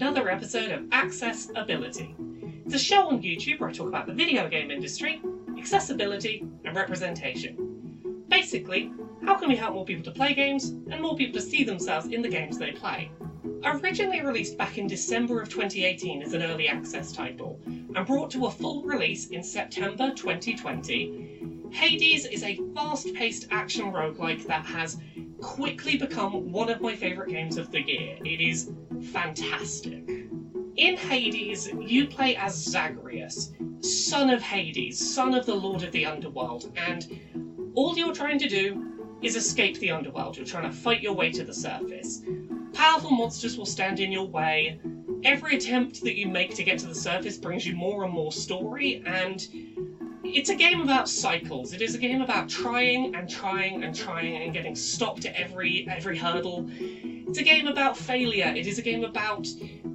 another episode of Access-Ability. It's a show on YouTube where I talk about the video game industry, accessibility, and representation. Basically, how can we help more people to play games and more people to see themselves in the games they play? Originally released back in December of 2018 as an early access title and brought to a full release in September 2020, Hades is a fast paced action roguelike that has quickly become one of my favourite games of the year. It is fantastic. In Hades, you play as Zagreus, son of Hades, son of the Lord of the Underworld, and all you're trying to do is escape the underworld. You're trying to fight your way to the surface. Powerful monsters will stand in your way. Every attempt that you make to get to the surface brings you more and more story, and it's a game about cycles. It is a game about trying and trying and trying and getting stopped at every every hurdle. It's a game about failure. It is a game about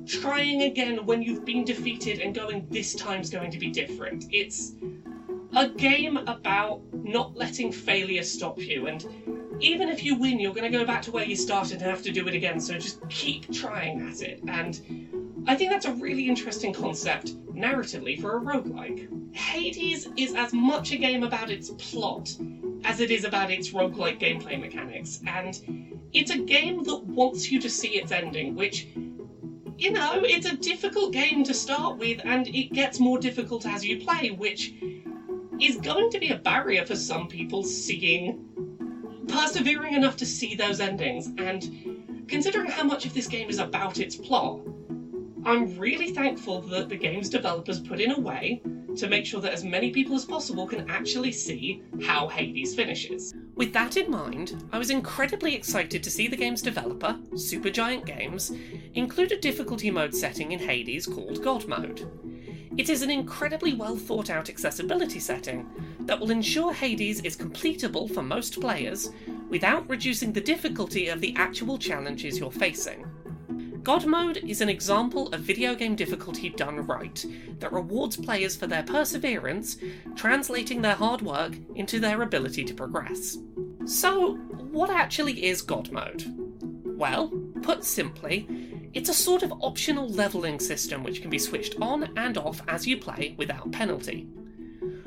trying again when you've been defeated and going this time's going to be different. It's a game about not letting failure stop you and even if you win, you're going to go back to where you started and have to do it again. So just keep trying at it. And I think that's a really interesting concept narratively for a roguelike. Hades is as much a game about its plot as it is about its roguelike gameplay mechanics. And it's a game that wants you to see its ending, which you know, it's a difficult game to start with, and it gets more difficult as you play, which is going to be a barrier for some people seeing persevering enough to see those endings. And considering how much of this game is about its plot, I'm really thankful that the game's developers put in a way to make sure that as many people as possible can actually see how Hades finishes. With that in mind, I was incredibly excited to see the game's developer, Supergiant Games, include a difficulty mode setting in Hades called God Mode. It is an incredibly well thought out accessibility setting that will ensure Hades is completable for most players without reducing the difficulty of the actual challenges you're facing. God Mode is an example of video game difficulty done right that rewards players for their perseverance, translating their hard work into their ability to progress. So, what actually is God Mode? Well, put simply, it's a sort of optional levelling system which can be switched on and off as you play without penalty.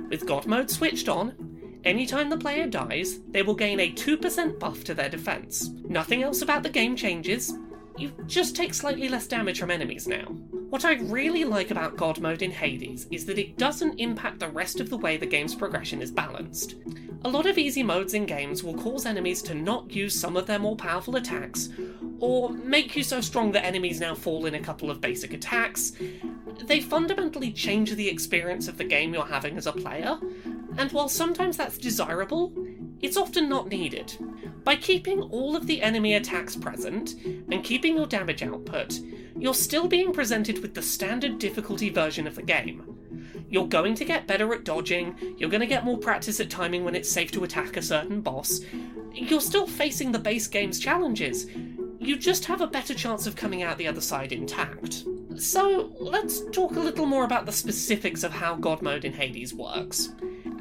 With God Mode switched on, anytime the player dies, they will gain a 2% buff to their defense. Nothing else about the game changes, you just take slightly less damage from enemies now. What I really like about God Mode in Hades is that it doesn't impact the rest of the way the game's progression is balanced. A lot of easy modes in games will cause enemies to not use some of their more powerful attacks, or make you so strong that enemies now fall in a couple of basic attacks. They fundamentally change the experience of the game you're having as a player, and while sometimes that's desirable, it's often not needed. By keeping all of the enemy attacks present and keeping your damage output, you're still being presented with the standard difficulty version of the game. You're going to get better at dodging, you're going to get more practice at timing when it's safe to attack a certain boss. You're still facing the base game's challenges. You just have a better chance of coming out the other side intact. So, let's talk a little more about the specifics of how God Mode in Hades works.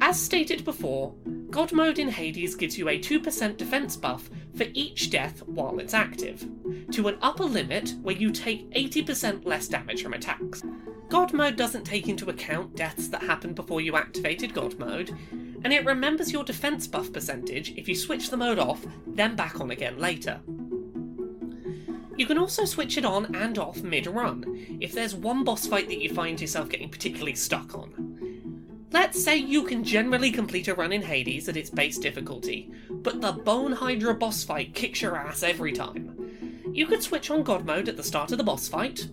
As stated before, God Mode in Hades gives you a 2% defense buff for each death while it's active, to an upper limit where you take 80% less damage from attacks. God Mode doesn't take into account deaths that happened before you activated God Mode, and it remembers your defense buff percentage if you switch the mode off, then back on again later. You can also switch it on and off mid run if there's one boss fight that you find yourself getting particularly stuck on. Let's say you can generally complete a run in Hades at its base difficulty, but the Bone Hydra boss fight kicks your ass every time. You could switch on God mode at the start of the boss fight.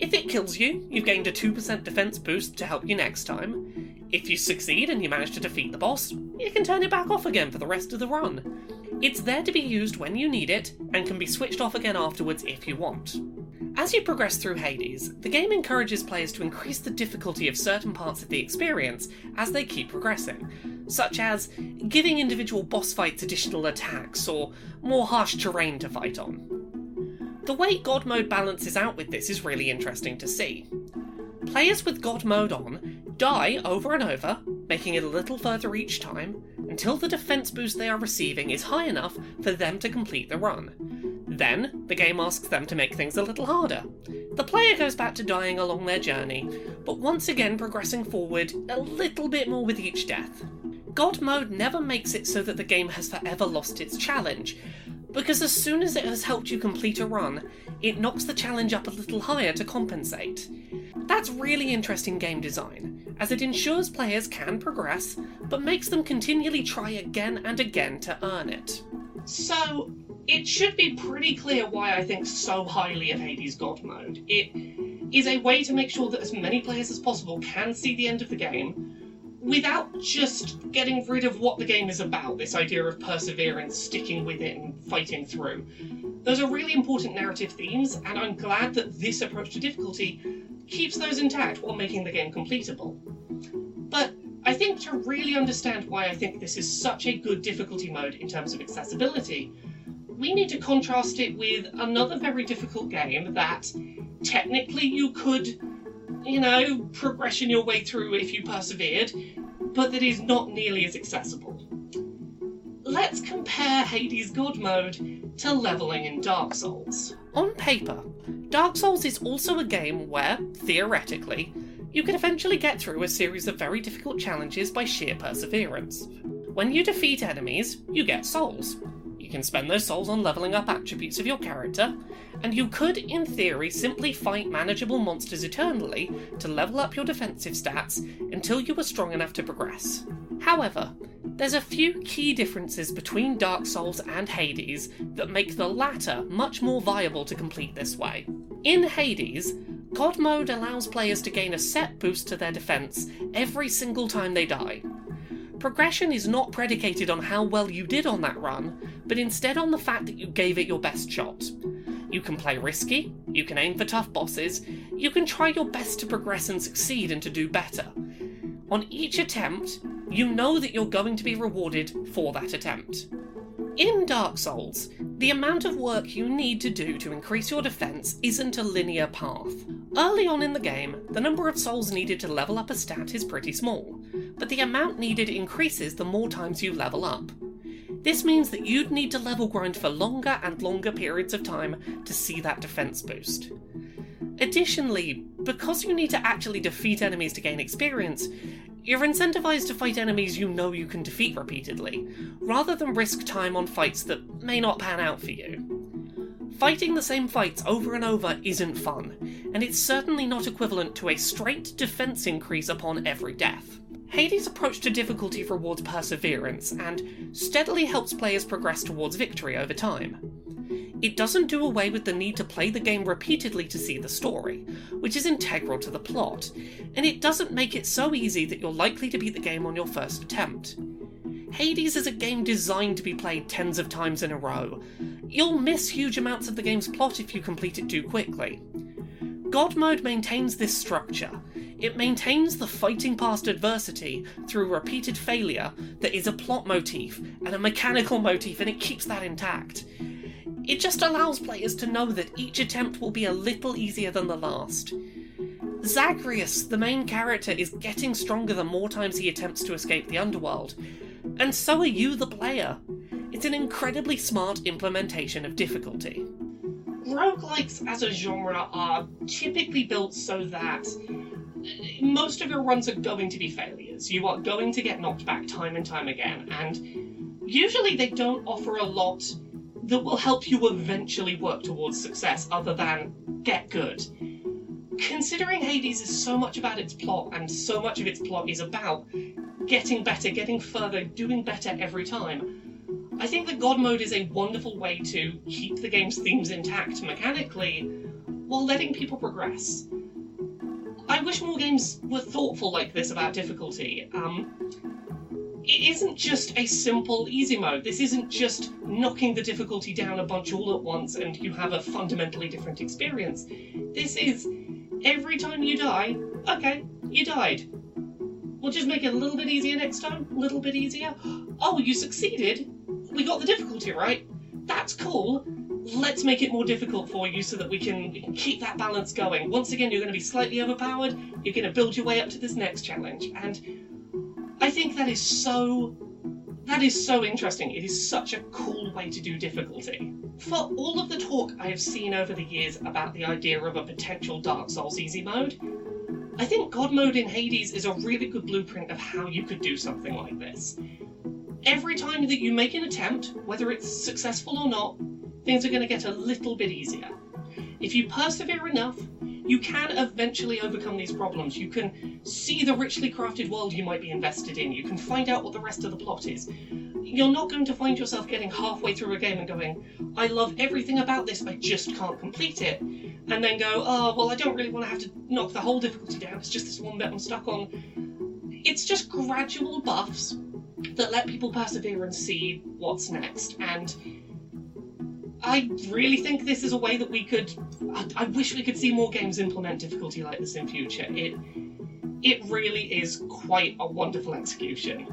If it kills you, you've gained a 2% defense boost to help you next time. If you succeed and you manage to defeat the boss, you can turn it back off again for the rest of the run. It's there to be used when you need it, and can be switched off again afterwards if you want. As you progress through Hades, the game encourages players to increase the difficulty of certain parts of the experience as they keep progressing, such as giving individual boss fights additional attacks or more harsh terrain to fight on. The way God Mode balances out with this is really interesting to see. Players with God Mode on die over and over, making it a little further each time, until the defense boost they are receiving is high enough for them to complete the run. Then, the game asks them to make things a little harder, The player goes back to dying along their journey, but once again progressing forward a little bit more with each death. God mode never makes it so that the game has forever lost its challenge, because as soon as it has helped you complete a run, it knocks the challenge up a little higher to compensate. That's really interesting game design, as it ensures players can progress, but makes them continually try again and again to earn it. So, it should be pretty clear why I think so highly of Hades God Mode. It is a way to make sure that as many players as possible can see the end of the game without just getting rid of what the game is about this idea of perseverance, sticking with it, and fighting through. Those are really important narrative themes, and I'm glad that this approach to difficulty keeps those intact while making the game completable. But I think to really understand why I think this is such a good difficulty mode in terms of accessibility, we need to contrast it with another very difficult game that technically you could you know, progression your way through if you persevered, but that is not nearly as accessible. Let's compare Hades God Mode to leveling in Dark Souls. On paper, Dark Souls is also a game where, theoretically, you can eventually get through a series of very difficult challenges by sheer perseverance. When you defeat enemies, you get souls, you can spend those souls on leveling up attributes of your character, and you could, in theory, simply fight manageable monsters eternally to level up your defensive stats until you were strong enough to progress. However, there's a few key differences between Dark Souls and Hades that make the latter much more viable to complete this way. In Hades, God Mode allows players to gain a set boost to their defense every single time they die, Progression is not predicated on how well you did on that run, but instead on the fact that you gave it your best shot. You can play risky, you can aim for tough bosses, you can try your best to progress and succeed and to do better. On each attempt, you know that you're going to be rewarded for that attempt. In Dark Souls, the amount of work you need to do to increase your defense isn't a linear path. Early on in the game, the number of souls needed to level up a stat is pretty small, but the amount needed increases the more times you level up. This means that you'd need to level grind for longer and longer periods of time to see that defense boost. Additionally, because you need to actually defeat enemies to gain experience, you're incentivized to fight enemies you know you can defeat repeatedly, rather than risk time on fights that may not pan out for you. Fighting the same fights over and over isn't fun, and it's certainly not equivalent to a straight defense increase upon every death. Hades' approach to difficulty rewards perseverance and steadily helps players progress towards victory over time. It doesn't do away with the need to play the game repeatedly to see the story, which is integral to the plot, and it doesn't make it so easy that you're likely to beat the game on your first attempt. Hades is a game designed to be played tens of times in a row. You'll miss huge amounts of the game's plot if you complete it too quickly. God Mode maintains this structure. It maintains the fighting past adversity through repeated failure that is a plot motif and a mechanical motif, and it keeps that intact. It just allows players to know that each attempt will be a little easier than the last. Zagreus, the main character, is getting stronger the more times he attempts to escape the underworld, and so are you, the player. It's an incredibly smart implementation of difficulty. Roguelikes as a genre are typically built so that uh, most of your runs are going to be failures. You are going to get knocked back time and time again, and usually they don't offer a lot that will help you eventually work towards success other than get good. Considering Hades is so much about its plot, and so much of its plot is about getting better, getting further, doing better every time, I think that God Mode is a wonderful way to keep the game's themes intact mechanically while letting people progress. I wish more games were thoughtful like this about difficulty. Um, it isn't just a simple easy mode. This isn't just knocking the difficulty down a bunch all at once and you have a fundamentally different experience. This is every time you die, okay, you died. We'll just make it a little bit easier next time, a little bit easier. Oh, you succeeded. We got the difficulty right. That's cool. Let's make it more difficult for you so that we can, we can keep that balance going. Once again, you're going to be slightly overpowered. You're going to build your way up to this next challenge. And I think that is so That is so interesting. It is such a cool way to do difficulty. For all of the talk I have seen over the years about the idea of a potential Dark Souls easy mode, I think God mode in Hades is a really good blueprint of how you could do something like this. Every time that you make an attempt, whether it's successful or not, things are going to get a little bit easier. If you persevere enough, you can eventually overcome these problems. You can see the richly crafted world you might be invested in. You can find out what the rest of the plot is. You're not going to find yourself getting halfway through a game and going, I love everything about this, I just can't complete it. And then go, oh, well, I don't really want to have to knock the whole difficulty down. It's just this one bit I'm stuck on. It's just gradual buffs that let people persevere and see what's next. And I really think this is a way that we could. I, I, wish we could see more games implement difficulty like this in future. It it really is quite a wonderful execution.